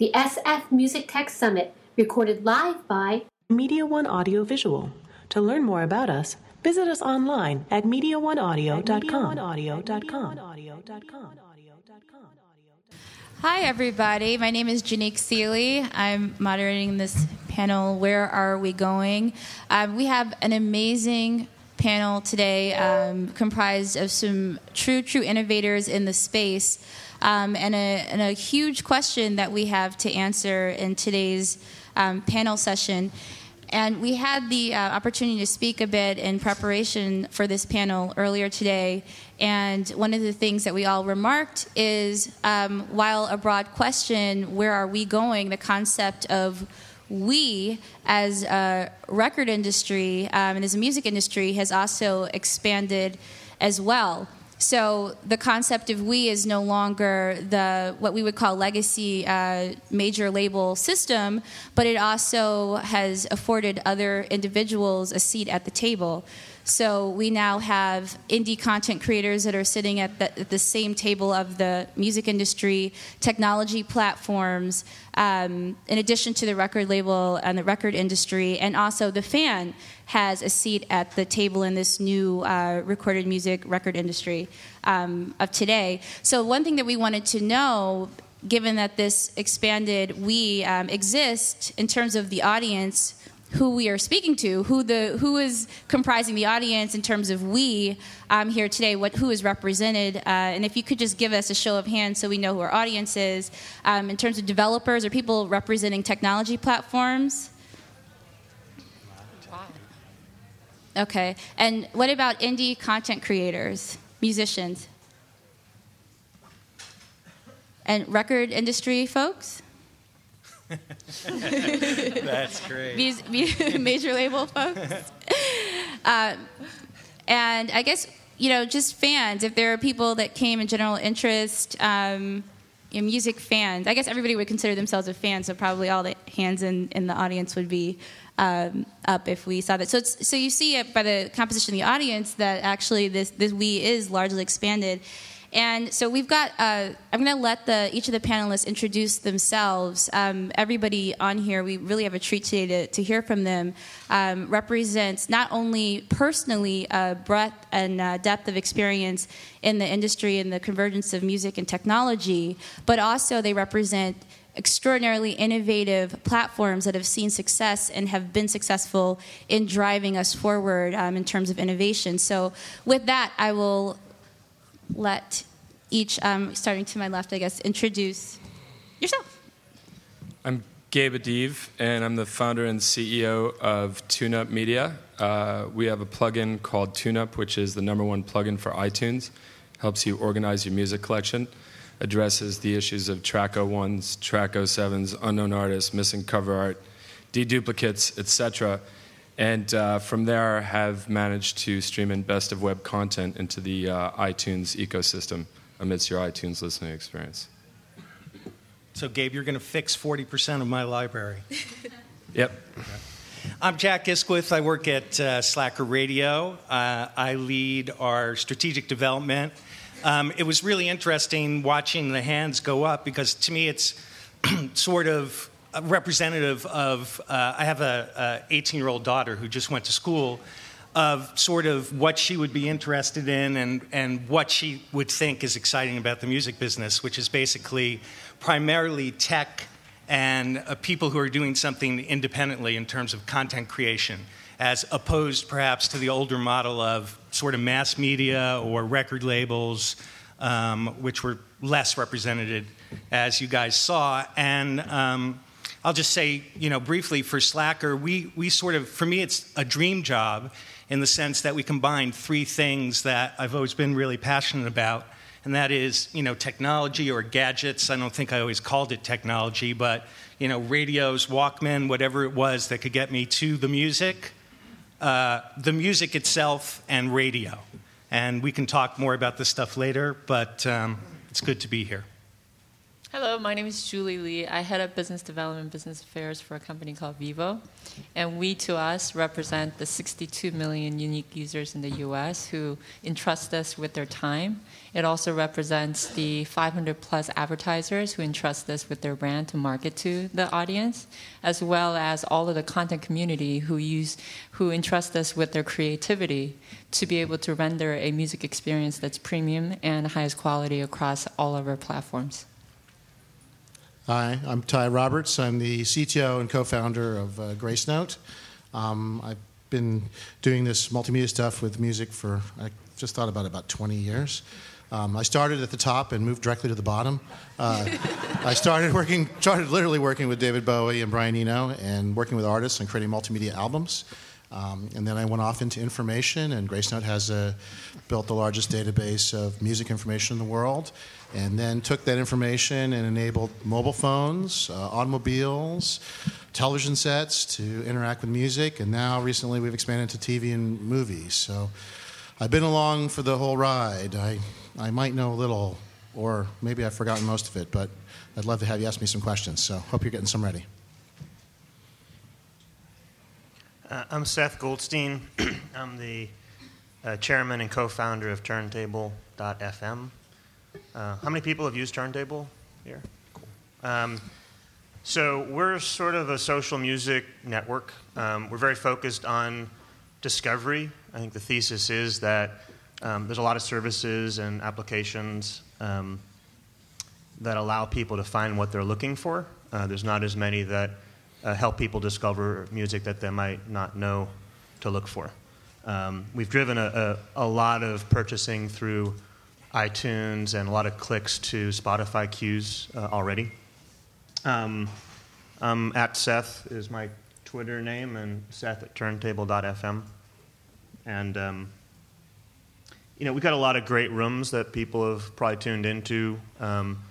the SF Music Tech Summit, recorded live by Media One Audio Visual. To learn more about us, visit us online at MediaOneAudio.com. Hi, everybody. My name is Janique Seely. I'm moderating this panel, Where Are We Going? Um, we have an amazing panel today um, comprised of some true, true innovators in the space. Um, and, a, and, a, huge question that we have to answer in today's um, panel session. And we had the uh, opportunity to speak a bit in preparation for this panel earlier today. And one of the things that we all remarked is um, while a broad question, where are we going, the concept of we as a record industry um, and as a music industry has also expanded as well. So the concept of we is no longer the what we would call legacy uh, major label system, but it also has afforded other individuals a seat at the table. So we now have indie content creators that are sitting at the, at the same table of the music industry, technology platforms, um, in addition to the record label and the record industry, and also the fan has a seat at the table in this new uh, recorded music record industry um, of today. So one thing that we wanted to know given that this expanded we um, exist in terms of the audience who we are speaking to, who the who is comprising the audience in terms of we um, here today, what who is represented, uh, and if you could just give us a show of hands so we know who our audience is um, in terms of developers or people representing technology platforms. Okay, and what about indie content creators, musicians, and record industry folks? That's great. major label folks. Uh, and I guess, you know, just fans, if there are people that came in general interest, um, you know, music fans, I guess everybody would consider themselves a fan, so probably all the hands in, in the audience would be um, up if we saw that. So, so you see it by the composition of the audience that actually this, this we is largely expanded. And so we've got, uh, I'm going to let the, each of the panelists introduce themselves. Um, everybody on here, we really have a treat today to, to hear from them, um, represents not only personally a breadth and uh, depth of experience in the industry and the convergence of music and technology, but also they represent extraordinarily innovative platforms that have seen success and have been successful in driving us forward um, in terms of innovation. So, with that, I will let each, um, starting to my left, I guess, introduce yourself. I'm Gabe Adiv, and I'm the founder and CEO of TuneUp Media. Uh, we have a plugin called TuneUp, which is the number one plugin for iTunes. Helps you organize your music collection. Addresses the issues of track 01s, track 07s, unknown artists, missing cover art, deduplicates, etc and uh, from there have managed to stream in best of web content into the uh, iTunes ecosystem amidst your iTunes listening experience. So, Gabe, you're going to fix 40% of my library. yep. Okay. I'm Jack Isquith. I work at uh, Slacker Radio. Uh, I lead our strategic development. Um, it was really interesting watching the hands go up because to me it's sort of representative of uh, I have a 18 year old daughter who just went to school of sort of what she would be interested in and, and what she would think is exciting about the music business, which is basically primarily tech and uh, people who are doing something independently in terms of content creation, as opposed perhaps to the older model of sort of mass media or record labels, um, which were less represented, as you guys saw. And um, I'll just say, you know, briefly for Slacker, we, we sort of, for me, it's a dream job in the sense that we combine three things that I've always been really passionate about. And that is, you know, technology or gadgets. I don't think I always called it technology, but, you know, radios, Walkman, whatever it was that could get me to the music, uh, the music itself, and radio. And we can talk more about this stuff later, but um, it's good to be here. Hello, my name is Julie Lee. I head up business development, business affairs for a company called Vevo. And we, to us, represent the 62 million unique users in the US who entrust us with their time. It also represents the 500 plus advertisers who entrust us with their brand to market to the audience, as well as all of the content community who use, who entrust us with their creativity to be able to render a music experience that's premium and highest quality across all of our platforms. Hi, I'm Ty Roberts. I'm the CTO and co founder of uh, Gracenote. Um, I've been doing this multimedia stuff with music for, I just thought about about 20 years. Um, I started at the top and moved directly to the bottom. Uh, I started working, started literally working with David Bowie and Brian Eno and working with artists and creating multimedia albums. Um, and then I went off into information, and Gracenote has a, built the largest database of music information in the world and then took that information and enabled mobile phones, uh, automobiles, television sets to interact with music, and now recently we've expanded to TV and movies. So I've been along for the whole ride. I, I might know a little, or maybe I've forgotten most of it, but I'd love to have you ask me some questions. So hope you're getting some ready. Uh, I'm Seth Goldstein. I'm the uh, chairman and co founder of Turntable.fm. Uh, how many people have used Turntable here? Cool. Um, so we're sort of a social music network. Um, we're very focused on discovery. I think the thesis is that um, there's a lot of services and applications um, that allow people to find what they're looking for. Uh, there's not as many that uh, help people discover music that they might not know to look for. Um, we've driven a, a, a lot of purchasing through iTunes and a lot of clicks to Spotify queues uh, already. Um, um, at Seth is my Twitter name, and Seth at turntable.fm. And, um, you know, we've got a lot of great rooms that people have probably tuned into. Um,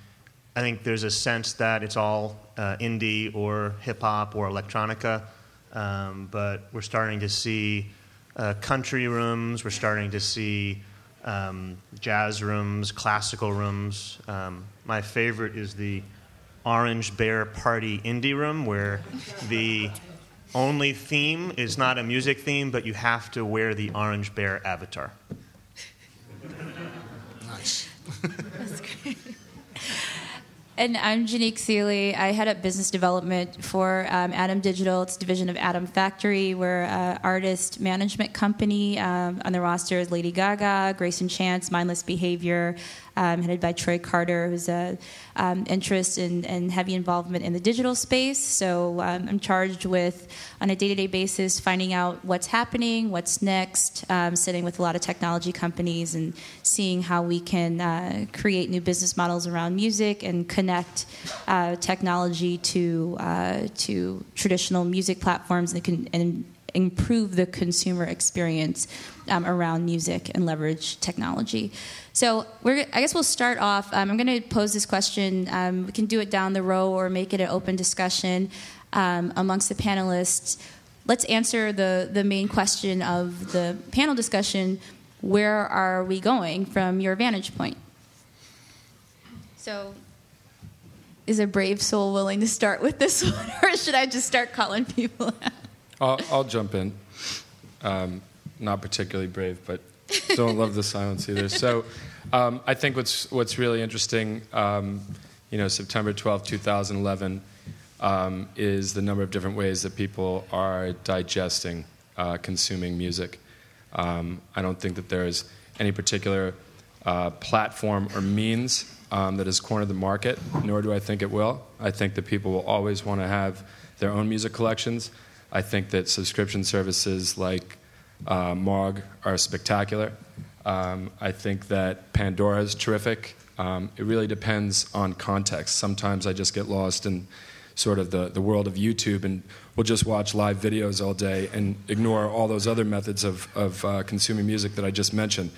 I think there's a sense that it's all uh, indie or hip hop or electronica, um, but we're starting to see uh, country rooms, we're starting to see um, jazz rooms, classical rooms. Um, my favorite is the Orange Bear Party Indie Room, where the only theme is not a music theme, but you have to wear the Orange Bear avatar. Nice. That's great. And I'm Janique Seeley. I head up business development for um, Atom Digital. It's a division of Atom Factory. We're an artist management company. Um, on the roster is Lady Gaga, Greyson Chance, Mindless Behavior, um, headed by Troy Carter, who's a um, interest in, and heavy involvement in the digital space. So um, I'm charged with, on a day-to-day basis, finding out what's happening, what's next, um, sitting with a lot of technology companies and seeing how we can uh, create new business models around music and connect uh, technology to uh, to traditional music platforms and, and improve the consumer experience um, around music and leverage technology. So I guess we'll start off. Um, I'm going to pose this question. Um, we can do it down the row or make it an open discussion um, amongst the panelists. Let's answer the, the main question of the panel discussion. Where are we going from your vantage point? So is a brave soul willing to start with this one, or should I just start calling people out? I'll, I'll jump in. Um, not particularly brave, but don't love the silence either. So um, I think what's, what's really interesting, um, you know, September 12, 2011, um, is the number of different ways that people are digesting, uh, consuming music. Um, I don't think that there is any particular uh, platform or means um, that has cornered the market, nor do I think it will. I think that people will always want to have their own music collections. I think that subscription services like uh, Mog are spectacular. Um, I think that Pandora is terrific. Um, it really depends on context. Sometimes I just get lost in sort of the, the world of YouTube and we'll just watch live videos all day and ignore all those other methods of, of uh, consuming music that I just mentioned.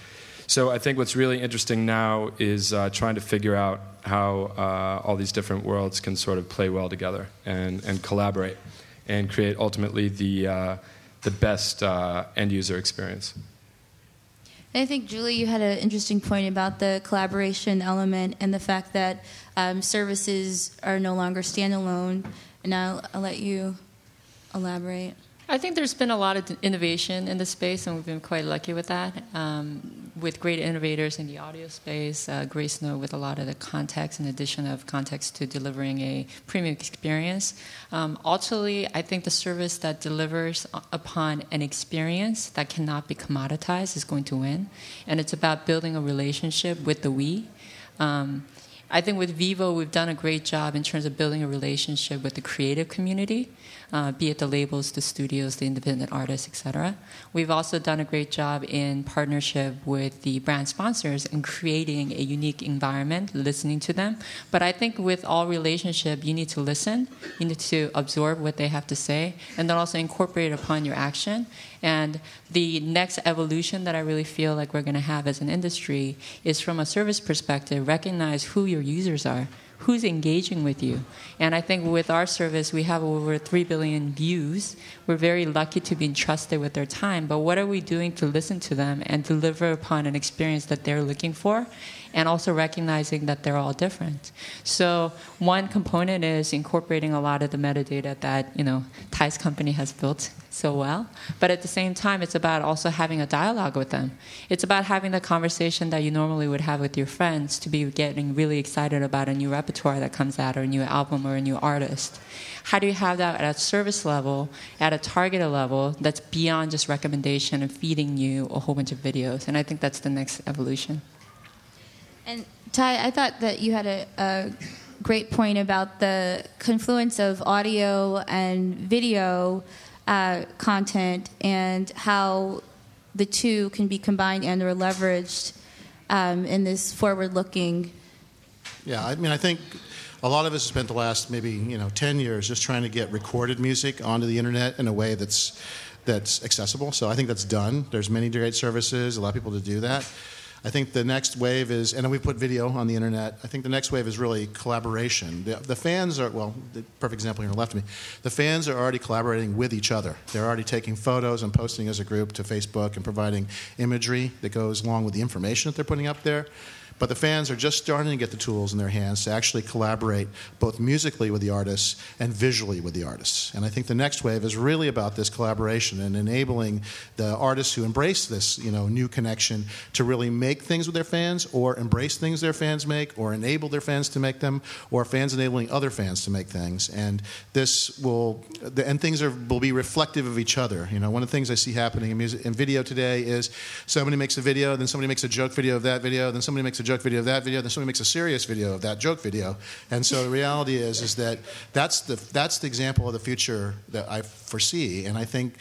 So I think what's really interesting now is uh, trying to figure out how uh, all these different worlds can sort of play well together and, and collaborate and create ultimately the, uh, the best uh, end user experience. I think, Julie, you had an interesting point about the collaboration element and the fact that um, services are no longer standalone. And I'll, I'll let you elaborate. I think there's been a lot of innovation in the space, and we've been quite lucky with that. Um, with great innovators in the audio space, uh, Gracenote with a lot of the context, in addition of context to delivering a premium experience. Um, ultimately, I think the service that delivers upon an experience that cannot be commoditized is going to win, and it's about building a relationship with the we. Um, I think with Vevo, we've done a great job in terms of building a relationship with the creative community uh, be it the labels, the studios, the independent artists, etc. We've also done a great job in partnership with the brand sponsors in creating a unique environment, listening to them. But I think with all relationship, you need to listen, you need to absorb what they have to say, and then also incorporate upon your action. And the next evolution that I really feel like we're going to have as an industry is from a service perspective, recognize who your users are who's engaging with you. And I think with our service, we have over 3 billion views. We're very lucky to be entrusted with their time. But what are we doing to listen to them and deliver upon an experience that they're looking for? And also recognizing that they're all different. So one component is incorporating a lot of the metadata that you know Ty's company has built so well. But at the same time, it's about also having a dialogue with them. It's about having the conversation that you normally would have with your friends to be getting really excited about a new repertoire that comes out or a new album or a new artist. How do you have that at a service level, at a targeted level that's beyond just recommendation and feeding you a whole bunch of videos? And I think that's the next evolution. And Ty, I thought that you had a, a great point about the confluence of audio and video uh, content and how the two can be combined and or leveraged um, in this forward-looking. Yeah, I mean, I think a lot of us have spent the last maybe you know 10 years just trying to get recorded music onto the internet in a way that's that's accessible. So I think that's done. There's many great services, a lot of people to do that. I think the next wave is, and we put video on the internet. I think the next wave is really collaboration. The, the, fans are, well, the perfect example here left of me. The fans are already collaborating with each other. They're already taking photos and posting as a group to Facebook and providing imagery that goes along with the information that they're putting up there. But the fans are just starting to get the tools in their hands to actually collaborate both musically with the artists and visually with the artists. And I think the next wave is really about this collaboration and enabling the artists who embrace this, you know, new connection to really make things with their fans or embrace things their fans make or enable their fans to make them or fans enabling other fans to make things. And this will and things are will be reflective of each other. You know, one of the things I see happening in music in video today is somebody makes a video, then somebody makes a joke video of that video, then somebody makes a joke video of that video, then somebody makes a serious video of that joke video. And so the reality is, is that that's the, that's the example of the future that I foresee. And I think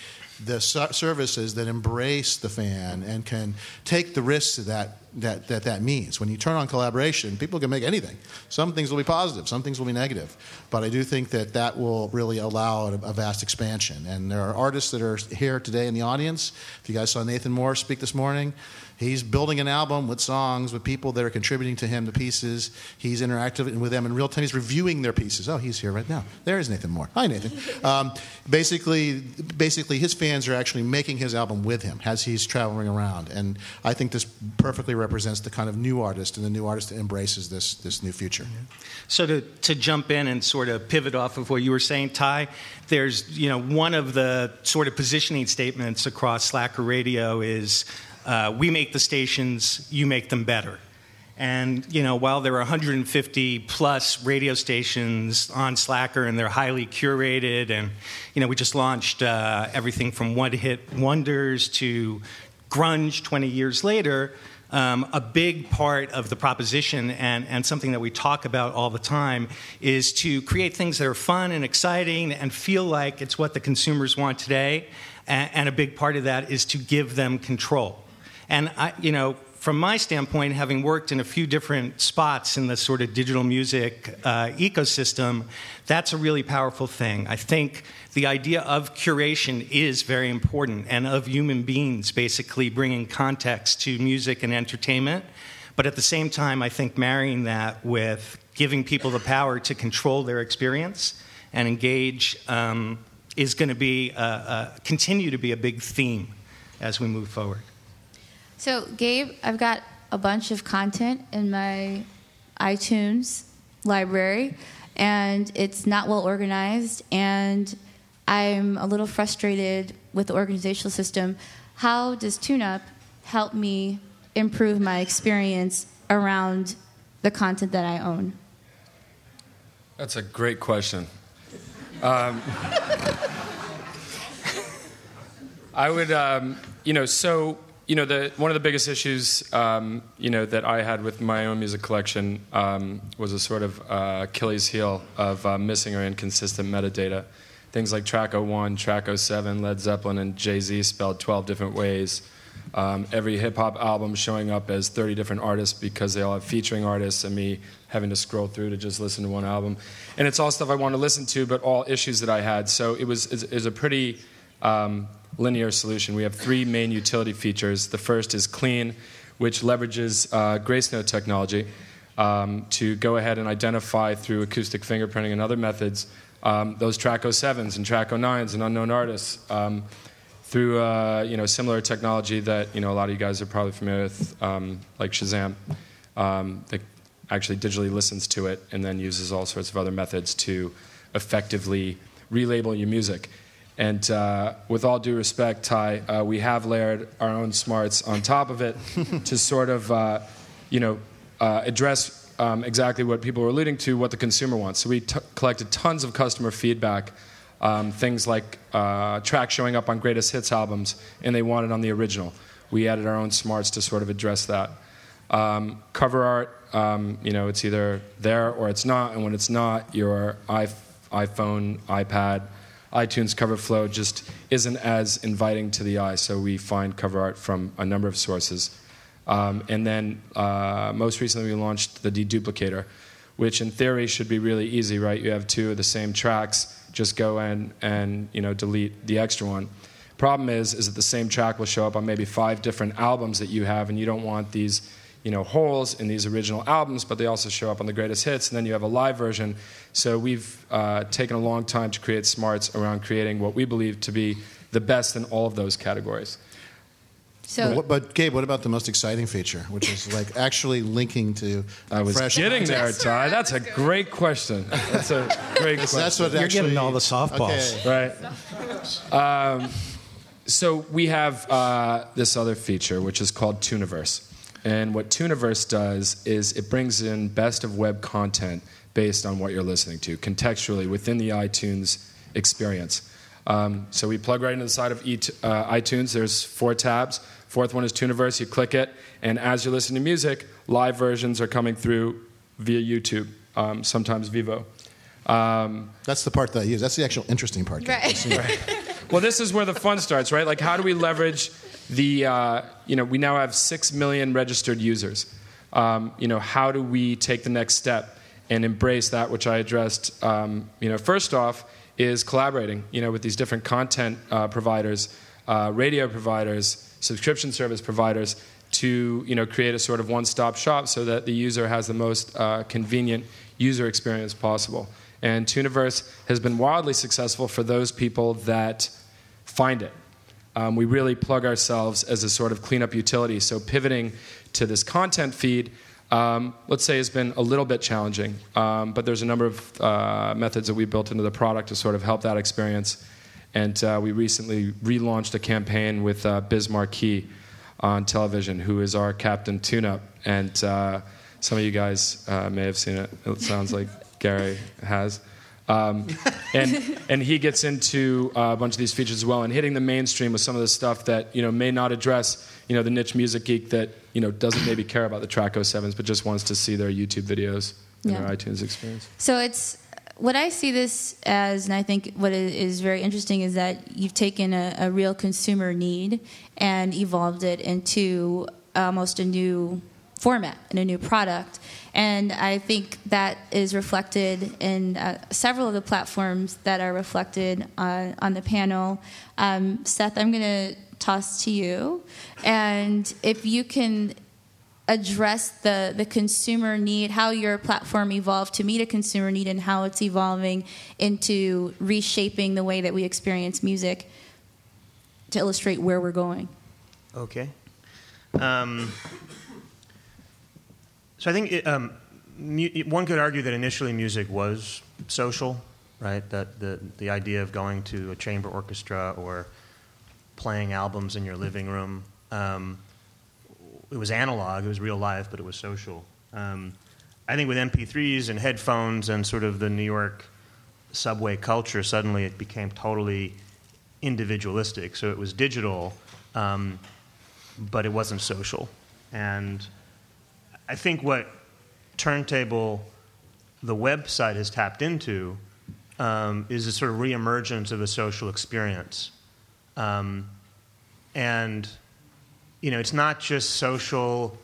the services that embrace the fan and can take the risks that that, that that means. When you turn on collaboration, people can make anything. Some things will be positive, some things will be negative. But I do think that that will really allow a, a vast expansion. And there are artists that are here today in the audience. If you guys saw Nathan Moore speak this morning, He's building an album with songs with people that are contributing to him the pieces. He's interacting with them in real time. He's reviewing their pieces. Oh, he's here right now. There's Nathan Moore. Hi, Nathan. Um, basically, basically, his fans are actually making his album with him as he's traveling around, and I think this perfectly represents the kind of new artist and the new artist that embraces this this new future. So to to jump in and sort of pivot off of what you were saying, Ty, there's you know one of the sort of positioning statements across Slacker Radio is uh, we make the stations, you make them better. And you know, while there are 150 plus radio stations on Slacker, and they're highly curated, and you know, we just launched uh, everything from one-hit wonders to grunge 20 years later. Um, a big part of the proposition and, and something that we talk about all the time is to create things that are fun and exciting and feel like it's what the consumers want today. And, and a big part of that is to give them control. And I, you know, from my standpoint, having worked in a few different spots in the sort of digital music uh, ecosystem, that's a really powerful thing. I think the idea of curation is very important and of human beings basically bringing context to music and entertainment. But at the same time, I think marrying that with giving people the power to control their experience and engage um, is going to be continue to be a big theme as we move forward. So, Gabe, I've got a bunch of content in my iTunes library, and it's not well organized, and I'm a little frustrated with the organizational system. How does TuneUp help me improve my experience around the content that I own? That's a great question. Um, I would, um, you know, so you know, the one of the biggest issues, um, you know, that I had with my own music collection um, was a sort of uh, Achilles heel of uh, missing or inconsistent metadata. Things like track 01, track 07, Led Zeppelin, and Jay Z spelled 12 different ways. Um, every hip hop album showing up as 30 different artists because they all have featuring artists, and me having to scroll through to just listen to one album. And it's all stuff I want to listen to, but all issues that I had. So it was, it was a pretty um, linear solution. We have three main utility features. The first is Clean, which leverages uh, Gracenote technology um, to go ahead and identify through acoustic fingerprinting and other methods um, those track 07s and track 09s and unknown artists um, through uh, you know similar technology that you know a lot of you guys are probably familiar with, um, like Shazam, um, that actually digitally listens to it and then uses all sorts of other methods to effectively relabel your music. And uh, with all due respect, Ty, uh, we have layered our own smarts on top of it to sort of, uh, you know, uh, address um, exactly what people were alluding to, what the consumer wants. So we t- collected tons of customer feedback, um, things like uh, tracks showing up on greatest hits albums, and they wanted on the original. We added our own smarts to sort of address that. Um, cover art, um, you know, it's either there or it's not, and when it's not, your iPhone, iPad, iTunes cover flow just isn't as inviting to the eye. So we find cover art from a number of sources. Um, and then uh, most recently, we launched the deduplicator, which in theory should be really easy, right? You have two of the same tracks, just go in and you know delete the extra one. Problem is, is that the same track will show up on maybe five different albums that you have, and you don't want these you know holes in these original albums, but they also show up on the greatest hits. And then you have a live version. So we've uh, taken a long time to create smarts around creating what we believe to be the best in all of those categories. So, But, but Gabe, what about the most exciting feature, which is like actually linking to I was fresh getting there. Ty. That's a great question. That's a great question. That's what You're actually, getting all the softballs. Okay. right? Um, so we have uh, this other feature, which is called Tuniverse. And what Tuniverse does is it brings in best of web content based on what you're listening to, contextually within the iTunes experience. Um, so we plug right into the side of e- uh, iTunes. There's four tabs. Fourth one is Tuniverse. You click it, and as you're listening to music, live versions are coming through via YouTube, um, sometimes Vevo. Um, That's the part that I use. That's the actual interesting part. Gabe. right. well, this is where the fun starts, right? Like, how do we leverage the, uh, you know, we now have six million registered users. Um, you know, how do we take the next step and embrace that which I addressed? Um, you know, first off, is collaborating, you know, with these different content uh, providers, uh, radio providers, subscription service providers, to you know create a sort of one-stop shop so that the user has the most uh, convenient user experience possible. And Tuniverse has been wildly successful for those people that find it. Um, we really plug ourselves as a sort of cleanup utility. So pivoting to this content feed, um, let's say, has been a little bit challenging. Um, but there's a number of uh, methods that we built into the product to sort of help that experience. And uh, we recently relaunched a campaign with uh, Biz Markie on television, who is our Captain Tune-Up. And uh, some of you guys uh, may have seen it. It sounds like Gary has. Um, and and he gets into uh, a bunch of these features as well, and hitting the mainstream with some of the stuff that you know may not address you know the niche music geek that you know doesn't maybe care about the track 07s, but just wants to see their YouTube videos and Yeah. their iTunes experience. So it's what I see this as, and I think what is very interesting is that you've taken a, a real consumer need and evolved it into almost a new format and a new product. And I think that is reflected in uh, several of the platforms that are reflected on, on the panel. Um, Seth, I'm going to toss to you. And if you can address the, the consumer need, how your platform evolved to meet a consumer need, and how it's evolving into reshaping the way that we experience music to illustrate where we're going. Okay. Um, so I think it, um, mu- one could argue that initially music was social, right? That the the idea of going to a chamber orchestra or playing albums in your living room, um, it was analog, it was real life, but it was social. Um, I think with MP3s and headphones and sort of the New York subway culture, suddenly it became totally individualistic. So it was digital, um, but it wasn't social. And I think what Turntable, the website, has tapped into um, is a sort of reemergence of a social experience. Um, and, you know, it's not just social.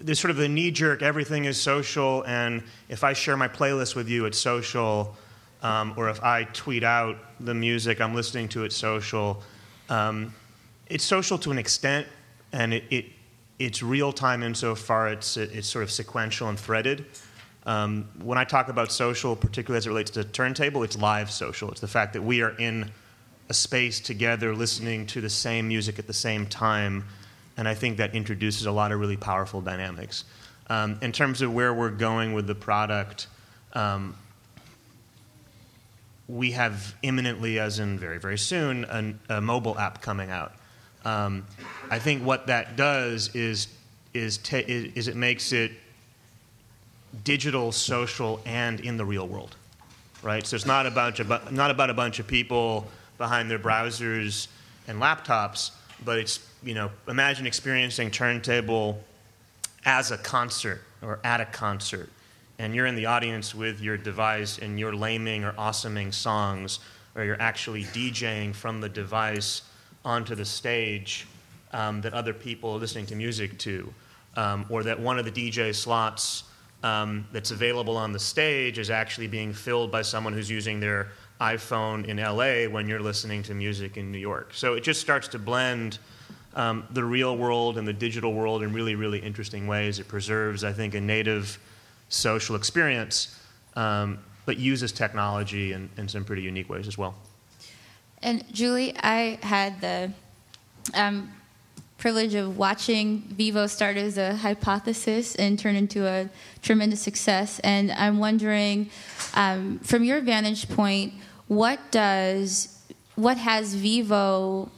There's sort of the knee jerk, everything is social, and if I share my playlist with you, it's social. Um, or if I tweet out the music I'm listening to, it's social. Um, it's social to an extent, and it, it it's real time insofar it's it's sort of sequential and threaded. Um, when I talk about social, particularly as it relates to turntable, it's live social. It's the fact that we are in a space together, listening to the same music at the same time, and I think that introduces a lot of really powerful dynamics. Um, in terms of where we're going with the product, um, we have imminently, as in very, very soon, an, a mobile app coming out. Um, I think what that does is, is, ta- is, it makes it digital, social, and in the real world, right? So it's not, a bunch of, not about a bunch of people behind their browsers and laptops, but it's, you know, imagine experiencing Turntable as a concert or at a concert and you're in the audience with your device and you're laming or awesoming songs, or you're actually DJing from the device onto the stage um, that other people are listening to music to, um, or that one of the DJ slots um, that's available on the stage is actually being filled by someone who's using their iPhone in LA when you're listening to music in New York. So it just starts to blend. Um, the real world and the digital world in really, really interesting ways. It preserves, I think, a native social experience, um, but uses technology in, in some pretty unique ways as well. And Julie, I had the um, privilege of watching Vevo start as a hypothesis and turn into a tremendous success. And I'm wondering, um, from your vantage point, what does what has Vevo,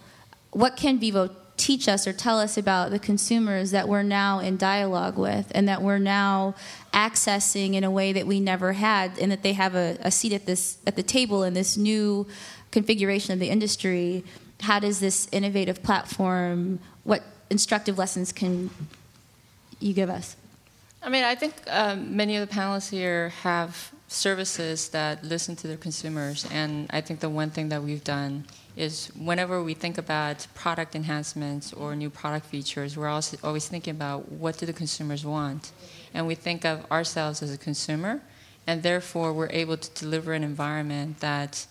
what can Vevo teach us or tell us about the consumers that we're now in dialogue with and that we're now accessing in a way that we never had and that they have a, a seat at this at the table in this new configuration of the industry how does this innovative platform what instructive lessons can you give us? I mean, I think um, many of the panelists here have services that listen to their consumers, and I think the one thing that we've done is whenever we think about product enhancements or new product features, we're also always thinking about what do the consumers want, and we think of ourselves as a consumer, and therefore we're able to deliver an environment that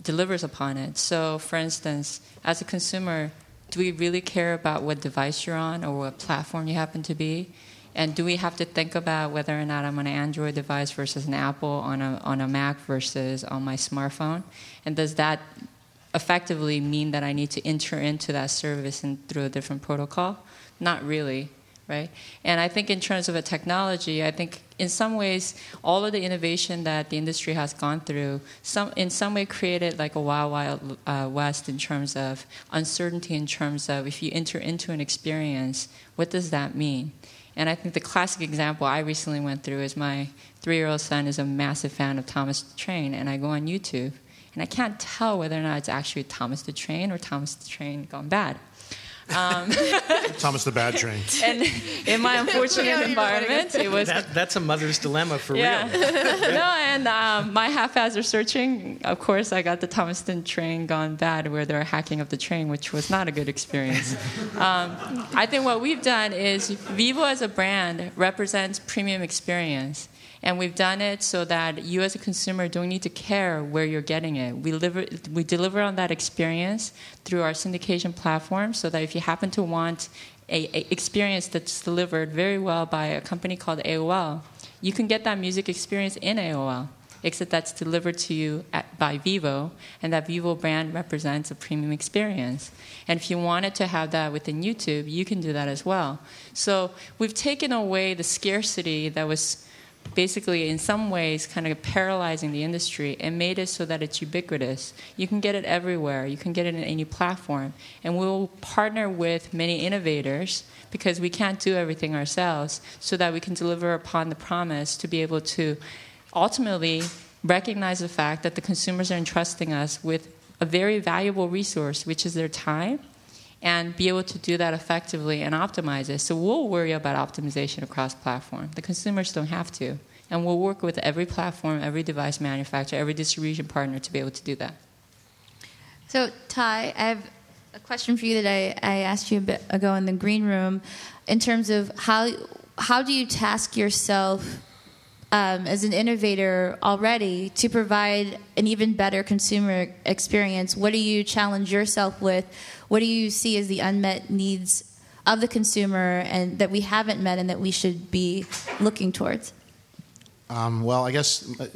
delivers upon it. So, for instance, as a consumer, do we really care about what device you're on or what platform you happen to be? And do we have to think about whether or not I'm on an Android device versus an Apple on a, on a Mac versus on my smartphone? And does that effectively mean that I need to enter into that service and through a different protocol? Not really, right? And I think in terms of a technology, I think in some ways all of the innovation that the industry has gone through, some in some way created like a wild wild uh, west in terms of uncertainty in terms of if you enter into an experience, what does that mean? And I think the classic example I recently went through is my three year old son is a massive fan of Thomas the Train, and I go on YouTube, and I can't tell whether or not it's actually Thomas the Train or Thomas the Train gone bad. Um, Thomas the Bad Train. and in my unfortunate environment, it was That, that's a mother's dilemma for yeah. real. no, and um, my haphazard searching, of course, I got the Thomas the train gone bad where they're hacking up the train, which was not a good experience. um, I think what we've done is Vevo as a brand represents premium experience. And we've done it so that you as a consumer don't need to care where you're getting it. We deliver, we deliver on that experience through our syndication platform so that if you happen to want a, a experience that's delivered very well by a company called AOL, you can get that music experience in AOL. except that's delivered to you at, by Vevo, and that Vevo brand represents a premium experience. And if you wanted to have that within YouTube, you can do that as well. So we've taken away the scarcity that was basically in some ways kind of paralyzing the industry and made it so that it's ubiquitous. You can get it everywhere. You can get it in any platform. And we'll partner with many innovators because we can't do everything ourselves so that we can deliver upon the promise to be able to ultimately recognize the fact that the consumers are entrusting us with a very valuable resource, which is their time and be able to do that effectively and optimize it. So we'll worry about optimization across platform. The consumers don't have to. And we'll work with every platform, every device manufacturer, every distribution partner to be able to do that. So, Ty, I have a question for you that I, I asked you a bit ago in the green room in terms of how, how do you task yourself um, as an innovator already to provide an even better consumer experience? What do you challenge yourself with? What do you see as the unmet needs of the consumer and that we haven't met and that we should be looking towards? Um, well, I guess uh,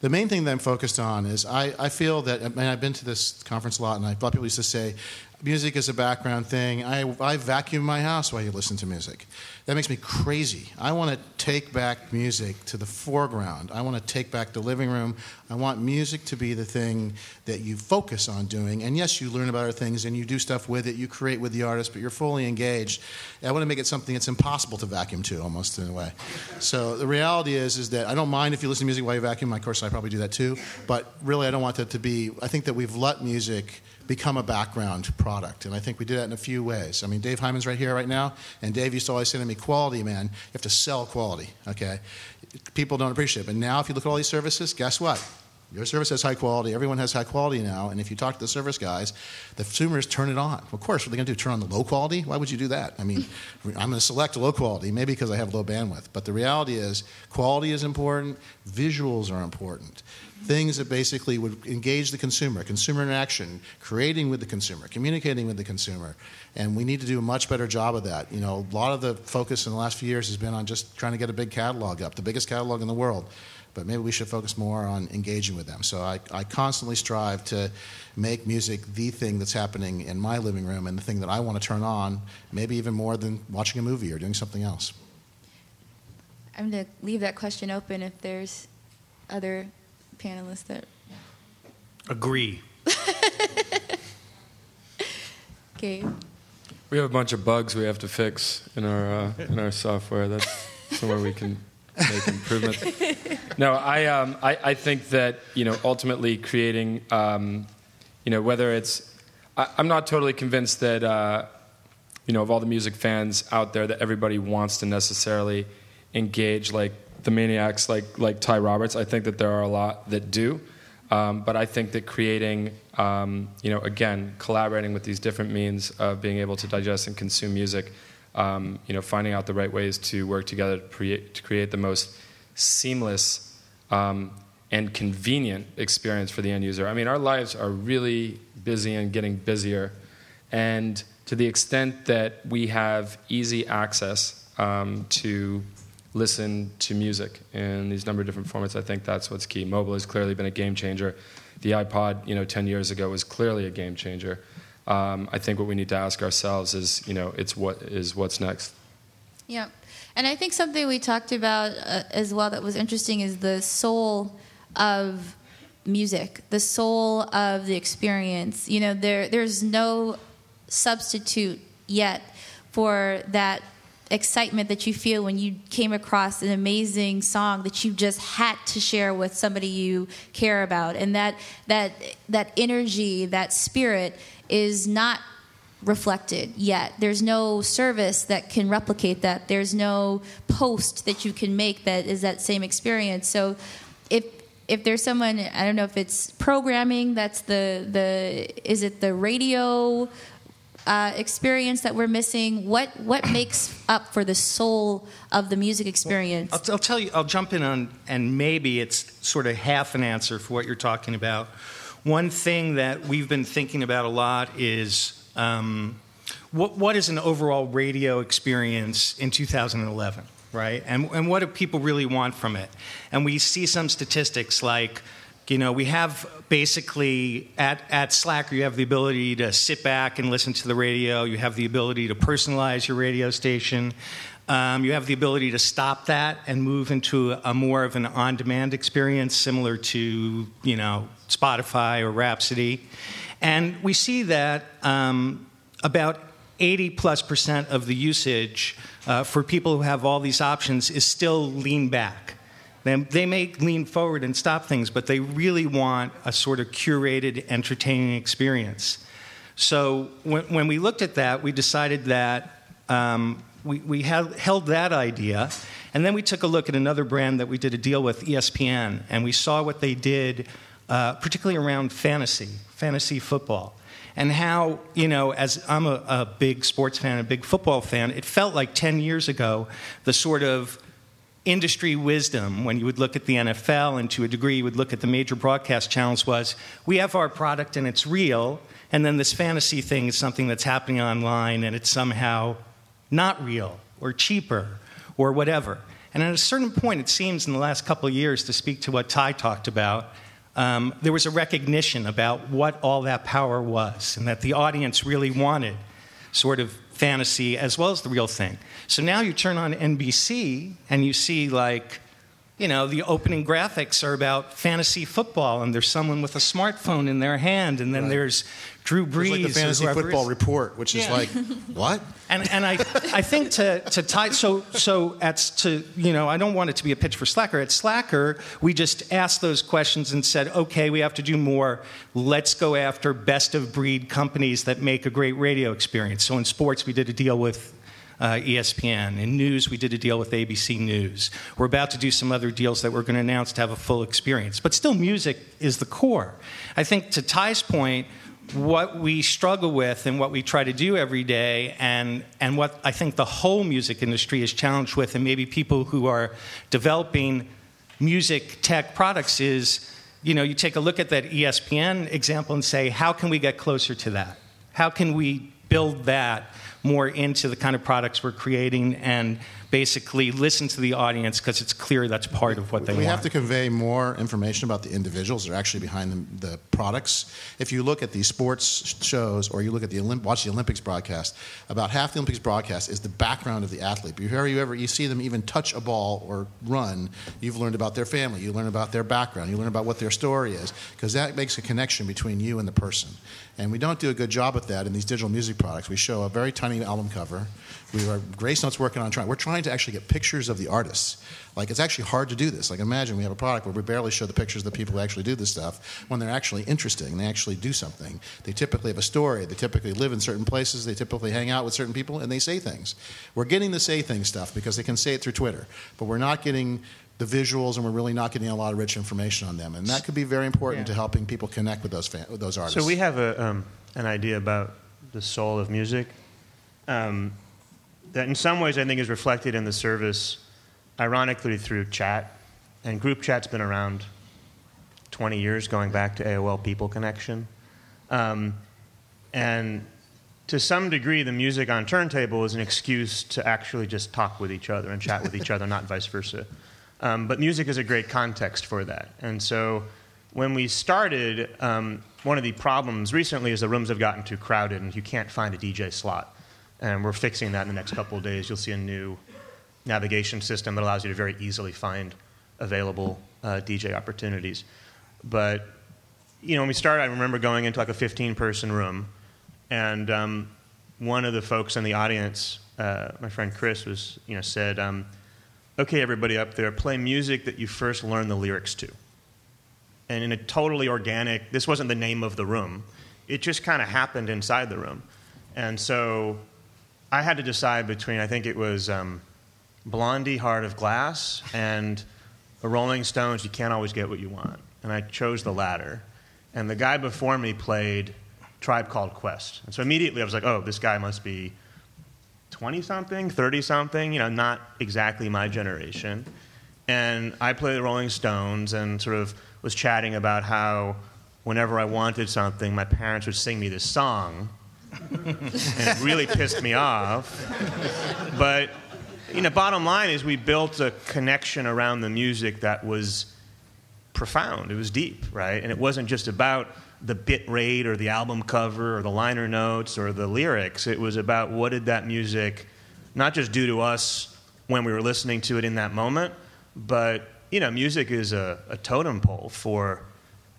the main thing that I'm focused on is I, I feel that, I mean, I've been to this conference a lot, and I thought people used to say, music is a background thing. I, I vacuum my house while you listen to music. That makes me crazy. I want to take back music to the foreground. I want to take back the living room. I want music to be the thing that you focus on doing. And yes, you learn about other things and you do stuff with it, you create with the artist, but you're fully engaged. I want to make it something that's impossible to vacuum to, almost in a way. So the reality is, is that I don't mind if you listen to music while you vacuum. Of course, I probably do that too. But really, I don't want that to be. I think that we've let music become a background product. And I think we did that in a few ways. I mean, Dave Hyman's right here right now, and Dave used to always say to me, quality, man, you have to sell quality, okay? People don't appreciate it. But now, if you look at all these services, guess what? Your service has high quality. Everyone has high quality now. And if you talk to the service guys, the consumers turn it on. Of course, what are they going to do? Turn on the low quality? Why would you do that? I mean, I'm going to select low quality, maybe because I have low bandwidth. But the reality is, quality is important, visuals are important things that basically would engage the consumer, consumer interaction, creating with the consumer, communicating with the consumer. And we need to do a much better job of that. You know, a lot of the focus in the last few years has been on just trying to get a big catalog up, the biggest catalog in the world. But maybe we should focus more on engaging with them. So I, I constantly strive to make music the thing that's happening in my living room and the thing that I want to turn on, maybe even more than watching a movie or doing something else. I'm going to leave that question open if there's other panelists that agree. okay. We have a bunch of bugs we have to fix in our uh, in our software. That's somewhere we can make improvements. no, I, um, I I think that you know ultimately creating um, you know whether it's I, am not totally convinced that uh, you know of all the music fans out there that everybody wants to necessarily engage like the maniacs like like Ty Roberts. I think that there are a lot that do, um, but I think that creating, um, you know, again, collaborating with these different means of being able to digest and consume music, um, you know, finding out the right ways to work together to create, to create the most seamless um, and convenient experience for the end user. I mean, our lives are really busy and getting busier, and to the extent that we have easy access um, to listen to music in these number of different formats. I think that's what's key. Mobile has clearly been a game changer. The iPod, you know, 10 years ago was clearly a game changer. Um, I think what we need to ask ourselves is, you know, it's what is what's next. Yeah, and I think something we talked about uh, as well that was interesting is the soul of music, the soul of the experience. You know, there there's no substitute yet for that excitement that you feel when you came across an amazing song that you just had to share with somebody you care about. And that that that energy that spirit is not reflected yet. There's no service that can replicate that. There's no post that you can make that is that same experience. So if if there's someone i don't know if it's programming that's the the is it the radio uh, experience that we're missing? What what makes up for the soul of the music experience? Well, I'll, I'll, tell you. I'll jump in on, and maybe it's sort of half an answer for what you're talking about. One thing that we've been thinking about a lot is um, what what is an overall radio experience in 2011? right? And, and what do people really want from it? And we see some statistics like, you know, we have basically at, at Slacker, you have the ability to sit back and listen to the radio. You have the ability to personalize your radio station. Um, you have the ability to stop that and move into a more of an on-demand experience, similar to you know Spotify or Rhapsody. And we see that um, about 80 plus percent of the usage uh, for people who have all these options is still lean back. They, they may lean forward and stop things, but they really want a sort of curated, entertaining experience. So when, when we looked at that, we decided that um, we, we held, held that idea, and then we took a look at another brand that we did a deal with, ESPN, and we saw what they did, uh, particularly around fantasy, fantasy football and how, you know, as I'm a, a, big sports fan, a big football fan, it felt like 10 years ago, the sort of industry wisdom when you would look at the NFL and to a degree you would look at the major broadcast channels was we have our product and it's real, and then this fantasy thing is something that's happening online and it's somehow not real or cheaper or whatever. And at a certain point, it seems in the last couple of years, to speak to what Ty talked about, um, there was a recognition about what all that power was and that the audience really wanted sort of fantasy as well as the real thing. So now you turn on NBC and you see like you know, the opening graphics are about fantasy football, and there's someone with a smartphone in their hand, and then right. there's Drew Brees. like the fantasy football is. report, which yeah. is like, what? And, and I, I think to, to tie, so, so at, to, you know, I don't want it to be a pitch for Slacker. At Slacker, we just asked those questions and said, okay, we have to do more. Let's go after best of breed companies that make a great radio experience. So in sports, we did a deal with uh, ESPN. In news, we did a deal with ABC News. We're about to do some other deals that we're going to announce to have a full experience. But still, music is the core. I think to Ty's point, what we struggle with and what we try to do every day, and, and what I think the whole music industry is challenged with, and maybe people who are developing music tech products is you know, you take a look at that ESPN example and say, how can we get closer to that? How can we build that more into the kind of products we're creating and basically listen to the audience because it's clear that's part of what they we want. We have to convey more information about the individuals that are actually behind the, the products. If you look at these sports shows or you look at the Olymp- watch the Olympics broadcast, about half the Olympics broadcast is the background of the athlete. Before you ever you see them even touch a ball or run, you've learned about their family, you learn about their background, you learn about what their story is because that makes a connection between you and the person. And we don't do a good job with that in these digital music products. We show a very tiny album cover. We are Gracenote's working on trying. We're trying to actually get pictures of the artists. Like it's actually hard to do this. Like imagine we have a product where we barely show the pictures of the people who actually do this stuff when they're actually interesting. They actually do something. They typically have a story. They typically live in certain places. They typically hang out with certain people, and they say things. We're getting the say things stuff because they can say it through Twitter, but we're not getting the visuals, and we're really not getting a lot of rich information on them. And that could be very important yeah. to helping people connect with those fan, with those artists. So we have a, um, an idea about the soul of music. Um, that in some ways I think is reflected in the service, ironically through chat. And group chat's been around 20 years, going back to AOL People Connection. Um, and to some degree, the music on turntable is an excuse to actually just talk with each other and chat with each other, not vice versa. Um, but music is a great context for that. And so when we started, um, one of the problems recently is the rooms have gotten too crowded and you can't find a DJ slot and we're fixing that in the next couple of days. You'll see a new navigation system that allows you to very easily find available uh, DJ opportunities. But you know, when we started, I remember going into like a 15-person room, and um, one of the folks in the audience, uh, my friend Chris, was you know said, um, "Okay, everybody up there, play music that you first learned the lyrics to." And in a totally organic, this wasn't the name of the room. It just kind of happened inside the room, and so I had to decide between, I think it was um, Blondie, Heart of Glass, and the Rolling Stones, You Can't Always Get What You Want. And I chose the latter. And the guy before me played Tribe Called Quest. And so immediately I was like, oh, this guy must be 20 something, 30 something, you know, not exactly my generation. And I played the Rolling Stones and sort of was chatting about how whenever I wanted something, my parents would sing me this song and it really pissed me off. But you know, bottom line is we built a connection around the music that was profound. It was deep, right? And it wasn't just about the bit rate or the album cover or the liner notes or the lyrics. It was about what did that music not just do to us when we were listening to it in that moment, but you know, music is a, a totem pole for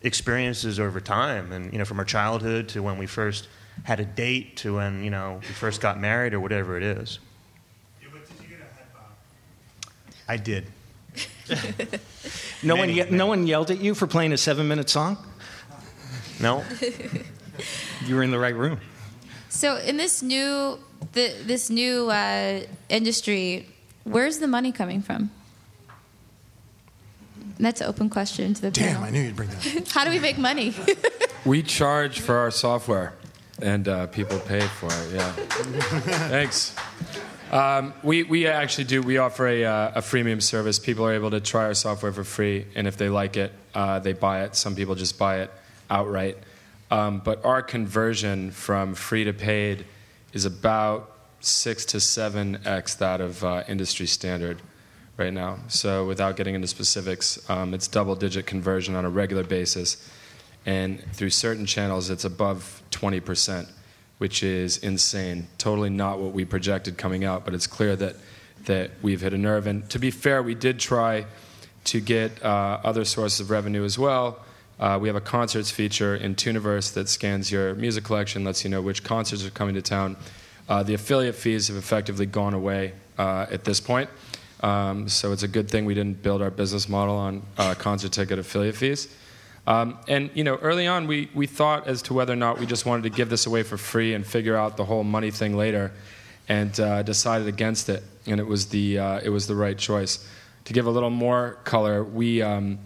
experiences over time, and you know, from our childhood to when we first had a date to when you know we first got married or whatever it is. I did. No one, ye- no one yelled at you for playing a seven-minute song. No. You were in the right room. So in this new the, this new uh, industry, where's the money coming from? That's an open question to the Damn, panel. I knew you'd bring that. How do we make money? We charge for our software, and uh, people pay for it. Yeah. Thanks. Um, we, we actually do. We offer a, uh, a freemium service. People are able to try our software for free, and if they like it, uh, they buy it. Some people just buy it outright. Um, but our conversion from free to paid is about six to seven x that of uh, industry standard right now. So without getting into specifics, um, it's double digit conversion on a regular basis. And through certain channels, it's above 20%, which is insane. Totally not what we projected coming out, but it's clear that, that we've hit a nerve. And to be fair, we did try to get uh, other sources of revenue as well. Uh, we have a concerts feature in Tuniverse that scans your music collection, lets you know which concerts are coming to town. Uh, the affiliate fees have effectively gone away uh, at this point. Um, so it's a good thing we didn't build our business model on uh, concert ticket affiliate fees. Um, and you know, early on, we, we thought as to whether or not we just wanted to give this away for free and figure out the whole money thing later, and uh, decided against it. And it was the uh, it was the right choice. To give a little more color, we um,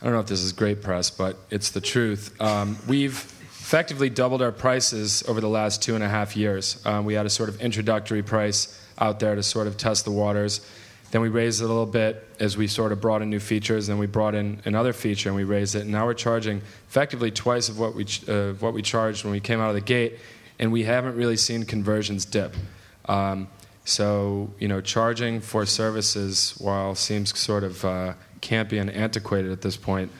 I don't know if this is great press, but it's the truth. Um, we've effectively doubled our prices over the last two and a half years. Um, we had a sort of introductory price out there to sort of test the waters. Then we raised it a little bit as we sort of brought in new features. Then we brought in another feature and we raised it. And now we're charging effectively twice of what we uh, what we charged when we came out of the gate, and we haven't really seen conversions dip. Um, so you know, charging for services, while seems sort of uh, campy and antiquated at this point,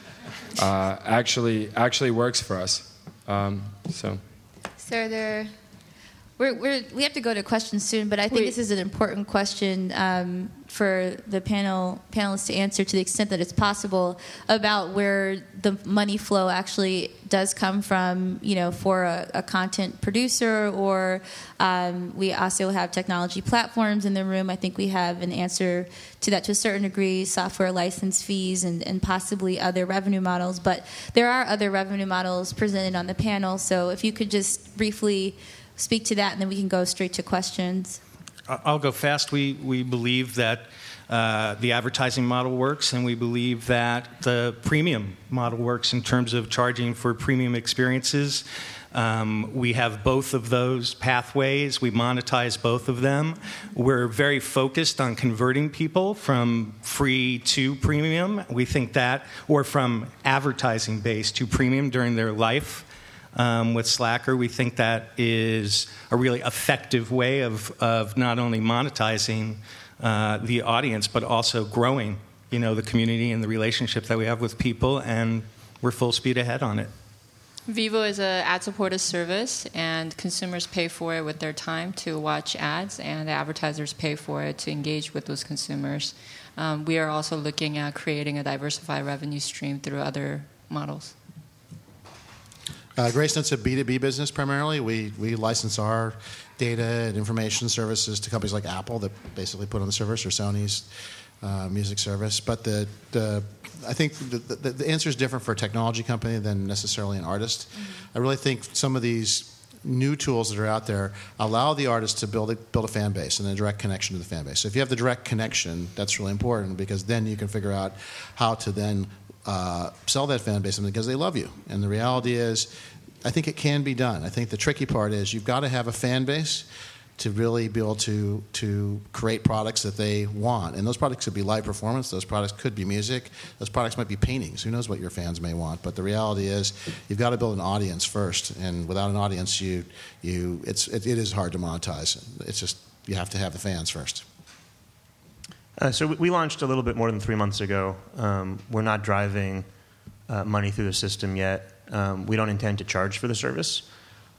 uh, actually actually works for us. Um, so. So are there, we're, we're, we have to go to questions soon, but I think Wait. this is an important question um, for the panel panelists to answer to the extent that it's possible about where the money flow actually does come from, you know, for a, a content producer, or um, we also have technology platforms in the room. I think we have an answer to that to a certain degree, software license fees and, and possibly other revenue models. But there are other revenue models presented on the panel. So if you could just briefly speak to that, and then we can go straight to questions. I'll go fast. We, we believe that uh, the advertising model works, and we believe that the premium model works in terms of charging for premium experiences. Um, we have both of those pathways. We monetize both of them. We're very focused on converting people from free to premium. We think that, or from advertising based to premium during their life um, with Slacker. We think that is a really effective way of, of not only monetizing uh, the audience, but also growing, you know, the community and the relationship that we have with people, and we're full speed ahead on it. Vevo is an ad-supported service, and consumers pay for it with their time to watch ads, and advertisers pay for it to engage with those consumers. Um, we are also looking at creating a diversified revenue stream through other models. Uh, Gracenote's a B2B business primarily. We, we license our data and information services to companies like Apple that basically put on the service or Sony's uh, music service. But the, the, I think the, the, the answer is different for a technology company than necessarily an artist. I really think some of these new tools that are out there allow the artist to build a, build a fan base and a direct connection to the fan base. So if you have the direct connection, that's really important because then you can figure out how to then uh, sell that fan base because they love you. And the reality is, I think it can be done. I think the tricky part is you've got to have a fan base to really be able to to create products that they want. And those products could be live performance. Those products could be music. Those products might be paintings. Who knows what your fans may want? But the reality is, you've got to build an audience first. And without an audience, you you it's it, it is hard to monetize. It's just you have to have the fans first. Uh, so we- launched a little bit more than three months ago. Um, we're not driving uh, money through the system yet. Um, we don't intend to charge for the service.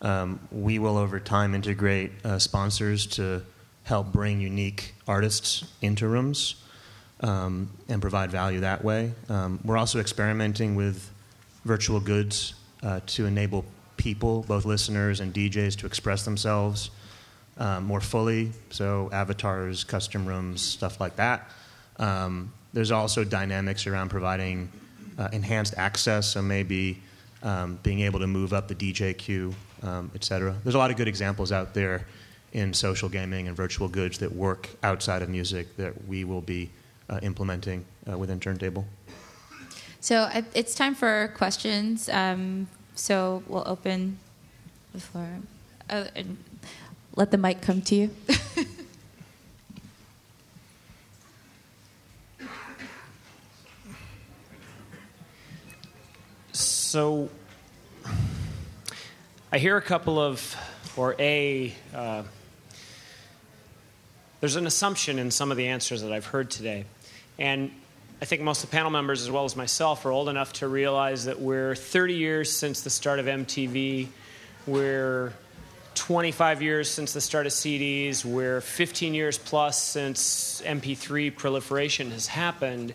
Um, we will, over time, integrate uh, sponsors to help bring unique artists into rooms um, and provide value that way. Um, we're also experimenting with virtual goods uh, to enable people, both listeners and DJs, to express themselves um, more fully. So, avatars, custom rooms, stuff like that. Um, there's also dynamics around providing uh, enhanced access, so maybe um, being able to move up the DJ queue, um, et cetera. There's a lot of good examples out there in social gaming and virtual goods that work outside of music that we will be uh, implementing uh, within Turntable. So it's time for questions. Um, so we'll open the floor. Uh, and let the mic come to you. So I hear a couple of, or a, uh, there's an assumption in some of the answers that I've heard today. And I think most of the panel members, as well as myself, are old enough to realize that we're 30 years since the start of MTV. We're 25 years since the start of CDs. We're 15 years plus since MP3 proliferation has happened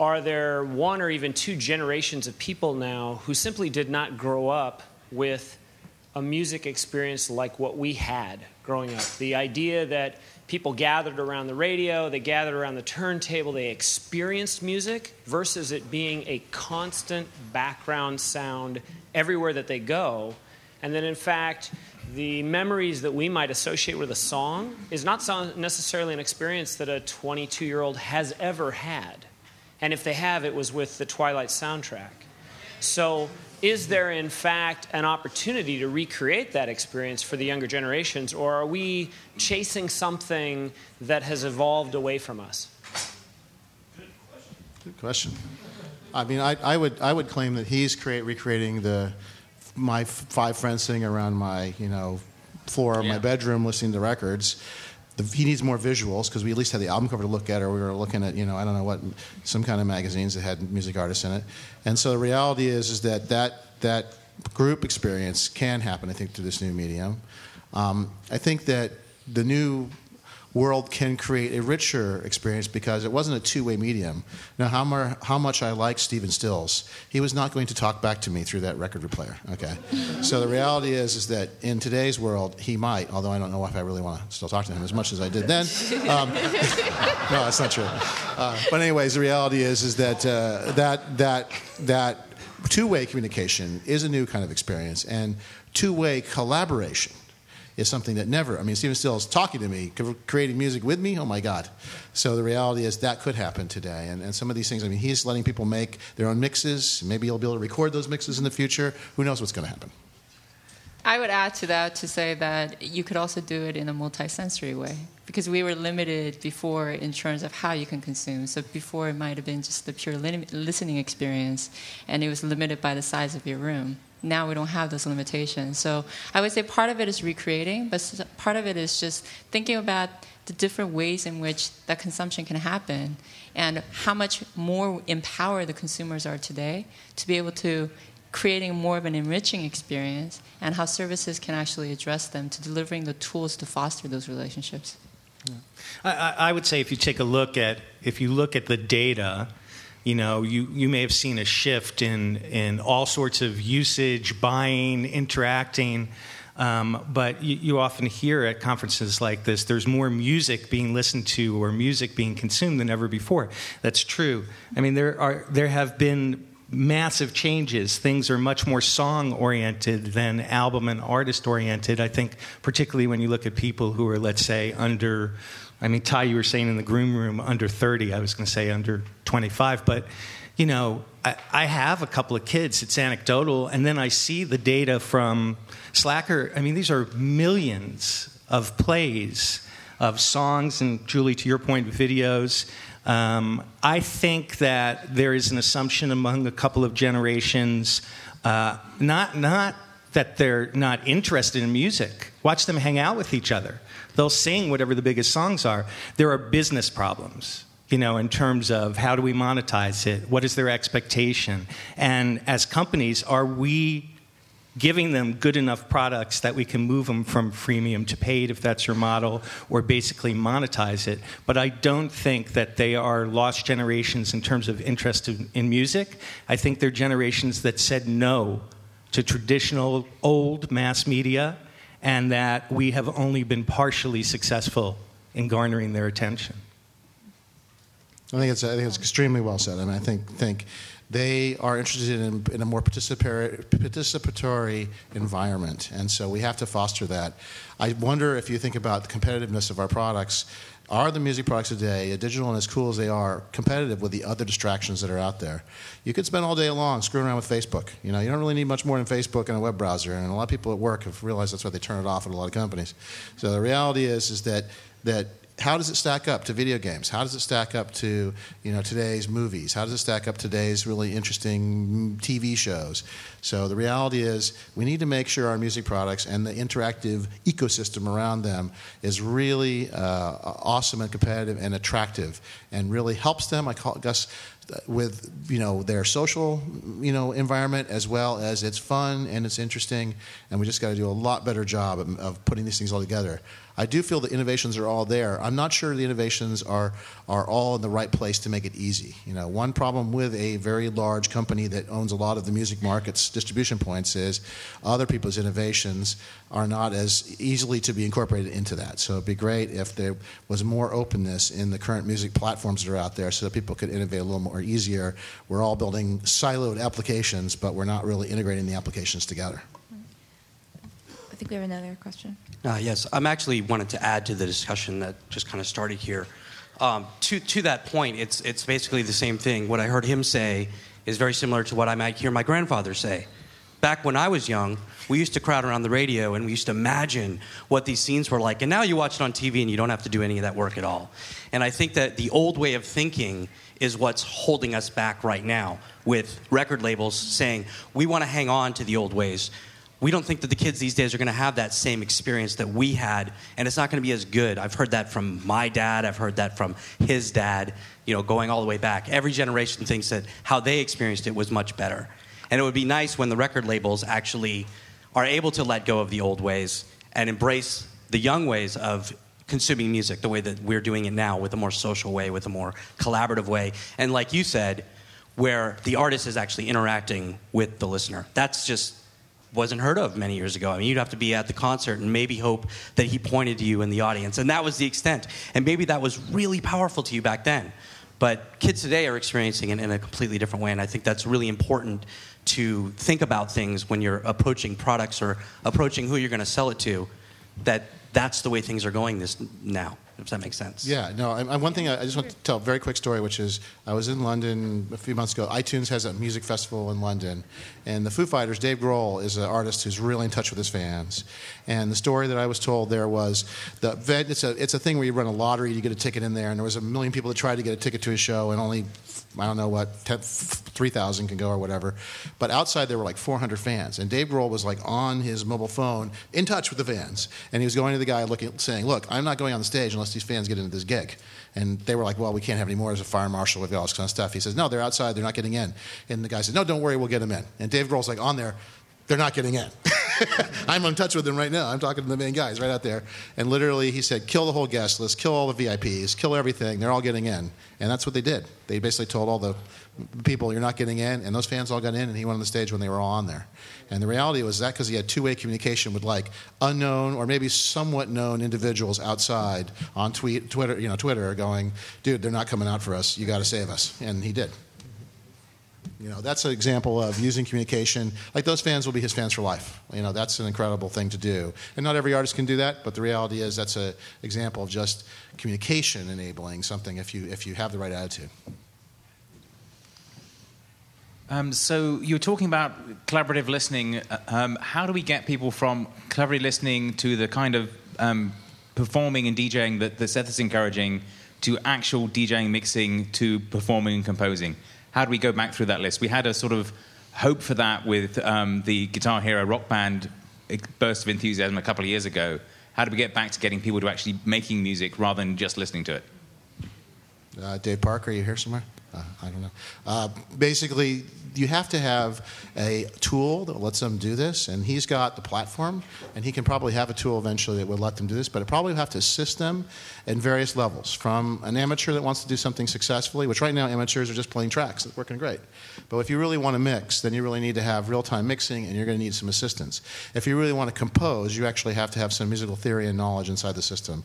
are there one or even two generations of people now who simply did not grow up with a music experience like what we had growing up? The idea that people gathered around the radio, they gathered around the turntable, they experienced music versus it being a constant background sound everywhere that they go. And then, in fact, the memories that we might associate with a song is not necessarily an experience that a 22 year old has ever had. And if they have, it was with the Twilight soundtrack. So, is there in fact an opportunity to recreate that experience for the younger generations, or are we chasing something that has evolved away from us? Good question. Good question. I mean, I, I would I would claim that he's create recreating the my five friends sitting around my you know floor of my bedroom listening to records. The, he needs more visuals because we at least had the album cover to look at, or we were looking at you know I don't know what some kind of magazines that had music artists in it. And so the reality is is that that that group experience can happen. I think through this new medium. Um, I think that the new world can create a richer experience because it wasn't a two-way medium. Now, how, mar- how much I like Stephen Stills, he was not going to talk back to me through that record player. Okay, so the reality is is that in today's world, he might. Although I don't know if I really want to still talk to him as much as I did then. Um, no, that's not true. Uh, but anyways, the reality is is that uh, that that that two-way communication is a new kind of experience, and two-way collaboration is something that never, I mean, Stephen Stills talking to me, creating music with me, oh my God. So the reality is that could happen today. And, and some of these things, I mean, he's letting people make their own mixes. Maybe he'll be able to record those mixes in the future. Who knows what's going to happen? I would add to that to say that you could also do it in a multisensory way because we were limited before in terms of how you can consume. So before it might have been just the pure listening experience, and it was limited by the size of your room. Now we don't have those limitations. So I would say part of it is recreating, but part of it is just thinking about the different ways in which that consumption can happen and how much more empowered the consumers are today to be able to creating more of an enriching experience and how services can actually address them to delivering the tools to foster those relationships. I, I I would say if you take a look at if you look at the data, you know, you, you may have seen a shift in in all sorts of usage, buying, interacting. Um, but you, you often hear at conferences like this, there's more music being listened to or music being consumed than ever before. That's true. I mean, there are there have been massive changes. Things are much more song oriented than album and artist oriented. I think, particularly when you look at people who are, let's say, under, I mean, Ty, you were saying in the groom room, under 30. I was going to say under 25. But, you know, I, I have a couple of kids. It's anecdotal. And then I see the data from Slacker. I mean, these are millions of plays of songs, and Julie, to your point, videos. Um, I think that there is an assumption among a couple of generations, uh, not not that they're not interested in music. Watch them hang out with each other. They'll sing whatever the biggest songs are. There are business problems, you know, in terms of how do we monetize it? What is their expectation? And as companies, are we giving them good enough products that we can move them from freemium to paid if that's your model, or basically monetize it. But I don't think that they are lost generations in terms of interest in, music. I think they're generations that said no to traditional old mass media and that we have only been partially successful in garnering their attention. I think it's I think it's extremely well said. I mean, I think think they are interested in, in a more participatory, participatory environment, and so we have to foster that. I wonder if you think about the competitiveness of our products. Are the music products today, digital and as cool as they are, competitive with the other distractions that are out there? You could spend all day long screwing around with Facebook. You know, you don't really need much more than Facebook and a web browser. And a lot of people at work have realized that's why they turn it off at a lot of companies. So the reality is, is that that how does it stack up to video games? How does it stack up to you know today's movies? How does it stack up to today's really interesting TV shows? So the reality is we need to make sure our music products and the interactive ecosystem around them is really uh, awesome and competitive and attractive and really helps them. I call, guess with you know their social you know environment as well as it's fun and it's interesting and we just got to do a lot better job of, of putting these things all together I do feel the innovations are all there. I'm not sure the innovations are are all in the right place to make it easy. You know, one problem with a very large company that owns a lot of the music market's distribution points is other people's innovations are not as easily to be incorporated into that. So it'd be great if there was more openness in the current music platforms that are out there so that people could innovate a little more easier. We're all building siloed applications, but we're not really integrating the applications together. Think we have another question. Uh, yes, I'm actually wanted to add to the discussion that just kind of started here. Um, to, to that point, it's, it's basically the same thing. What I heard him say is very similar to what I might hear my grandfather say. Back when I was young, we used to crowd around the radio and we used to imagine what these scenes were like. And now you watch it on TV and you don't have to do any of that work at all. And I think that the old way of thinking is what's holding us back right now with record labels saying, we want to hang on to the old ways we don't think that the kids these days are going to have that same experience that we had and it's not going to be as good. I've heard that from my dad i've heard that from his dad you know going all the way back. Every generation thinks that how they experienced it was much better. And it would be nice when the record labels actually are able to let go of the old ways and embrace the young ways of consuming music the way that we're doing it now with a more social way with a more collaborative way. And like you said where the artist is actually interacting with the listener. That's just wasn't heard of many years ago. I mean, you'd have to be at the concert and maybe hope that he pointed to you in the audience. And that was the extent. And maybe that was really powerful to you back then. But kids today are experiencing it in a completely different way. And I think that's really important to think about things when you're approaching products or approaching who you're going to sell it to, that that's the way things are going this now if that makes sense. Yeah, no, I, I, one thing I, I, just want to tell a very quick story, which is I was in London a few months ago. iTunes has a music festival in London, and the Foo Fighters, Dave Grohl, is an artist who's really in touch with his fans. And the story that I was told there was the it's a it's a thing where you run a lottery, you get a ticket in there, and there was a million people that tried to get a ticket to his show, and only I don't know what, 3,000 can go or whatever. But outside there were like 400 fans. And Dave Grohl was like on his mobile phone in touch with the fans. And he was going to the guy looking, saying, Look, I'm not going on the stage unless these fans get into this gig. And they were like, Well, we can't have any more as a fire marshal. We've got all this kind of stuff. He says, No, they're outside. They're not getting in. And the guy says, No, don't worry. We'll get them in. And Dave Grohl's like on there. They're not getting in. I'm in touch with them right now. I'm talking to the main guys right out there. And literally, he said, kill the whole guest list, kill all the VIPs, kill everything. They're all getting in. And that's what they did. They basically told all the people, you're not getting in. And those fans all got in, and he went on the stage when they were all on there. And the reality was that because he had two way communication with like unknown or maybe somewhat known individuals outside on tweet, Twitter, you know, Twitter going, dude, they're not coming out for us. You got to save us. And he did. You know, that's an example of using communication. Like those fans will be his fans for life. You know, that's an incredible thing to do. And not every artist can do that, but the reality is that's an example of just communication enabling something if you if you have the right attitude. Um, so you were talking about collaborative listening. Um, how do we get people from collaborative listening to the kind of um, performing and DJing that, that Seth is encouraging to actual DJing, mixing, to performing and composing? how do we go back through that list? We had a sort of hope for that with um, the Guitar Hero rock band burst of enthusiasm a couple of years ago. How do we get back to getting people to actually making music rather than just listening to it? Uh, Dave Parker, are you here somewhere? Uh, I don't know. Uh, basically, you have to have a tool that lets them do this, and he's got the platform, and he can probably have a tool eventually that would let them do this, but it probably have to assist them in various levels. From an amateur that wants to do something successfully, which right now amateurs are just playing tracks, it's working great. But if you really want to mix, then you really need to have real time mixing, and you're going to need some assistance. If you really want to compose, you actually have to have some musical theory and knowledge inside the system.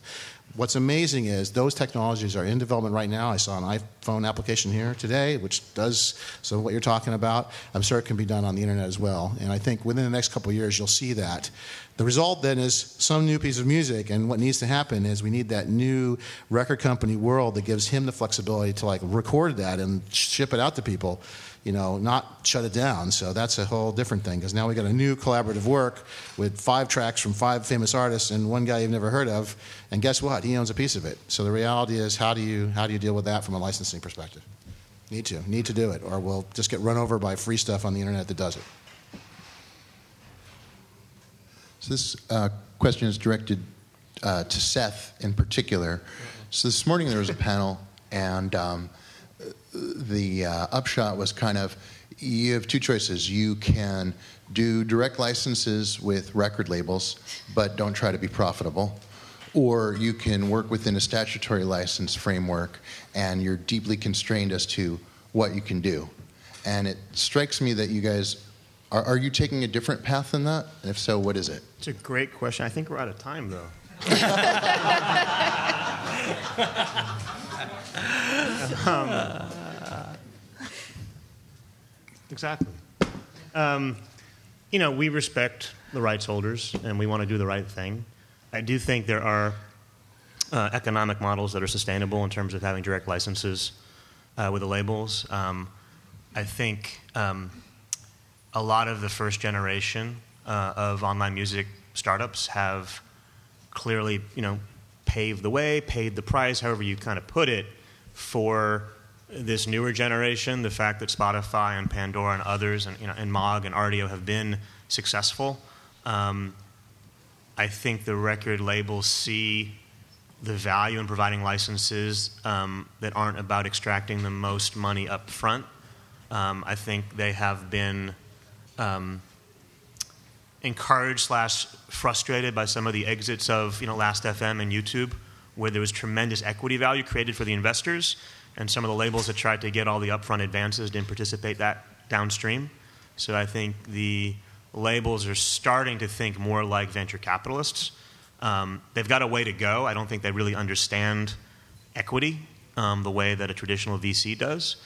What's amazing is those technologies are in development right now. I saw an iPhone application here today, which does some of what you're talking about. I'm sure it can be done on the internet as well. And I think within the next couple years, you'll see that. The result then is some new piece of music, and what needs to happen is we need that new record company world that gives him the flexibility to like record that and ship it out to people you know, not shut it down. So that's a whole different thing because now we got a new collaborative work with five tracks from five famous artists and one guy you've never heard of. And guess what? He owns a piece of it. So the reality is, how do you how do you deal with that from a licensing perspective? Need to need to do it, or we'll just get run over by free stuff on the internet that does it. So this uh, question is directed uh, to Seth in particular. So this morning there was a panel and. Um, the uh, upshot was kind of you have two choices. You can do direct licenses with record labels, but don't try to be profitable. Or you can work within a statutory license framework and you're deeply constrained as to what you can do. And it strikes me that you guys are, are you taking a different path than that? And if so, what is it? It's a great question. I think we're out of time, though. um, Exactly. Um, you know, we respect the rights holders and we want to do the right thing. I do think there are uh, economic models that are sustainable in terms of having direct licenses uh, with the labels. Um, I think um, a lot of the first generation uh, of online music startups have clearly, you know, paved the way, paid the price, however you kind of put it, for this newer generation, the fact that Spotify and Pandora and others, and, you know, and Mog and Rdio have been successful, um, I think the record labels see the value in providing licenses um, that aren't about extracting the most money up front. Um, I think they have been um, encouraged slash frustrated by some of the exits of you know Last FM and YouTube, where there was tremendous equity value created for the investors and some of the labels that tried to get all the upfront advances didn't participate that downstream. So I think the labels are starting to think more like venture capitalists. Um, they've got a way to go. I don't think they really understand equity um, the way that a traditional VC does.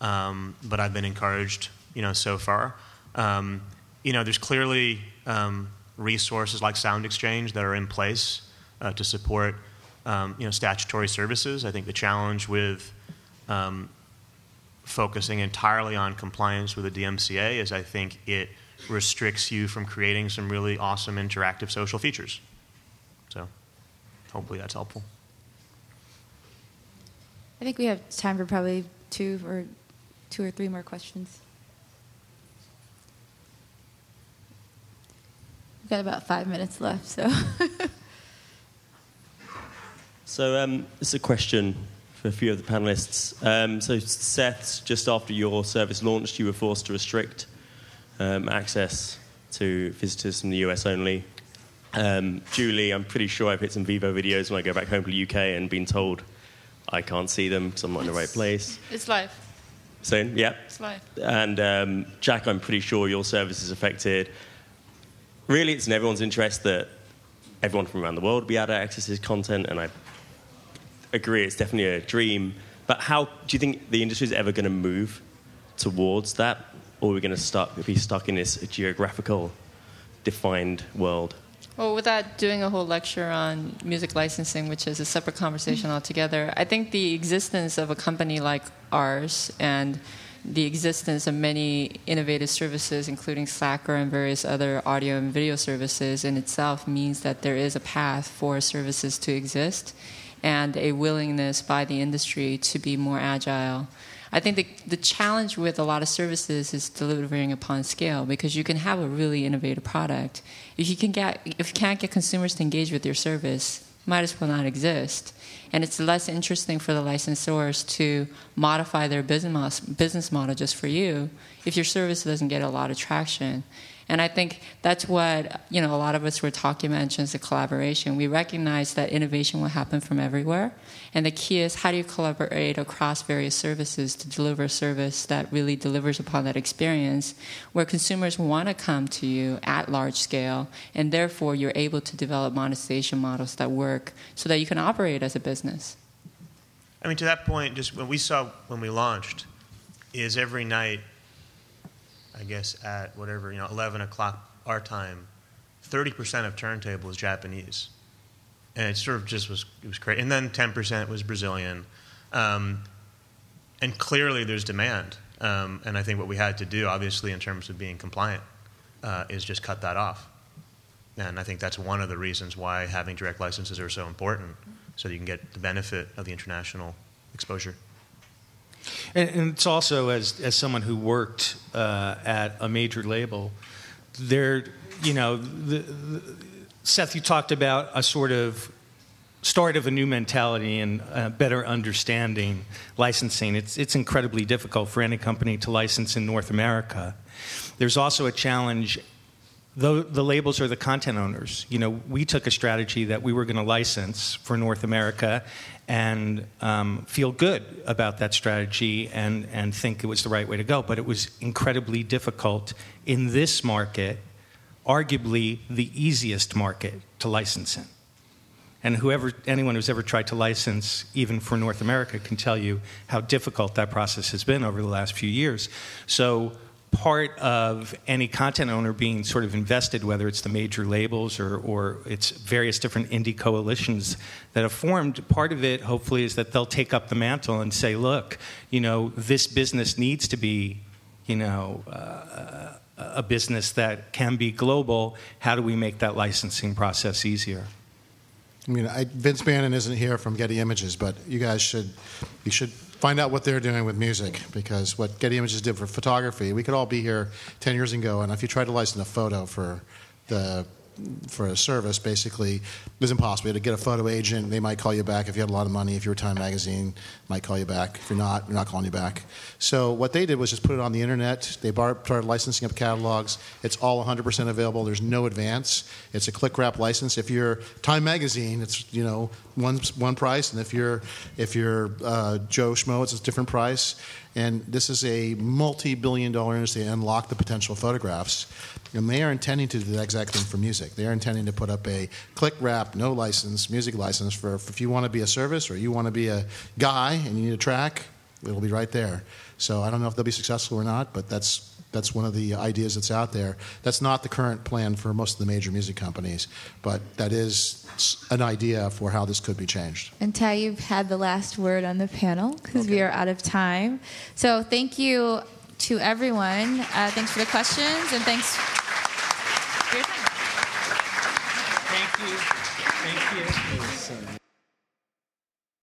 Um, but I've been encouraged, you know, so far. Um, you know, there's clearly um, resources like Sound Exchange that are in place uh, to support, um, you know, statutory services. I think the challenge with um, focusing entirely on compliance with the DMCA is I think it restricts you from creating some really awesome interactive social features. So hopefully that's helpful. I think we have time for probably two or two or three more questions. We've got about five minutes left, so. so um, it's a question for a few of the panelists. Um, so, Seth, just after your service launched, you were forced to restrict um, access to visitors from the US only. Um, Julie, I'm pretty sure I've hit some Vevo videos when I go back home to the UK and been told I can't see them because I'm not in the right place. It's live. Soon, yeah. It's live. And um, Jack, I'm pretty sure your service is affected. Really, it's in everyone's interest that everyone from around the world be able to access his content, and I agree, it's definitely a dream. But how do you think the industry is ever going to move towards that, or are we going to start be stuck in this geographical defined world? Well, without doing a whole lecture on music licensing, which is a separate conversation altogether, I think the existence of a company like ours and the existence of many innovative services, including Slacker and various other audio and video services, in itself means that there is a path for services to exist and a willingness by the industry to be more agile. I think the, the challenge with a lot of services is delivering upon scale because you can have a really innovative product. If you can get if you can't get consumers to engage with your service, might as well not exist. And it's less interesting for the licensors to modify their business business model just for you if your service doesn't get a lot of traction. And I think that's what you know a lot of us were talking about in terms of collaboration. We recognize that innovation will happen from everywhere, and the key is how do you collaborate across various services to deliver a service that really delivers upon that experience, where consumers want to come to you at large scale, and therefore you're able to develop monetization models that work, so that you can operate as a business. I mean, to that point, just when we saw when we launched, is every night I guess at whatever you know 11 o'clock our time, 30% of turntable was Japanese, and it sort of just was it was great. And then 10% was Brazilian, um, and clearly there's demand. Um, and I think what we had to do, obviously, in terms of being compliant, uh, is just cut that off. And I think that's one of the reasons why having direct licenses are so important, so you can get the benefit of the international exposure. And, and it's also as as someone who worked uh, at a major label, there, you know, the, the, Seth, you talked about a sort of start of a new mentality and uh, better understanding licensing. It's it's incredibly difficult for any company to license in North America. There's also a challenge the, the labels are the content owners. You know, we took a strategy that we were going to license for North America and um, feel good about that strategy and, and think it was the right way to go. But it was incredibly difficult in this market, arguably the easiest market to license in. And whoever, anyone who's ever tried to license, even for North America, can tell you how difficult that process has been over the last few years. So part of any content owner being sort of invested, whether it's the major labels or, or it's various different indie coalitions that have formed, part of it hopefully is that they'll take up the mantle and say, look, you know, this business needs to be, you know, uh, a business that can be global. How do we make that licensing process easier? I mean, I, Vince Bannon isn't here from Getty Images, but you guys should you should find out what they're doing with music because what Getty Images did for photography, we could all be here 10 years ago, and if you tried to license a photo for the for a service basically it was impossible. To get a photo agent. They might call you back if you had a lot of money. If you were Time Magazine, might call you back. If you're not, they're not calling you back. So what they did was just put it on the internet. They started licensing up catalogs. It's all 100% available. There's no advance. It's a click wrap license. If you're Time Magazine, it's you know one one price, and if you're if you're uh, Joe Schmo, it's a different price. And this is a multi-billion dollar industry unlock the potential photographs. And they are intending to do the exact thing for music. They are intending to put up a click wrap, no license, music license for if you want to be a service or you want to be a guy and you need a track, it'll be right there. So I don't know if they'll be successful or not, but that's that's one of the ideas that's out there. That's not the current plan for most of the major music companies, but that is an idea for how this could be changed. And Ty, you've had the last word on the panel because okay. we are out of time. So thank you to everyone. Uh, thanks for the questions and thanks for your time. Thank you. Thank you.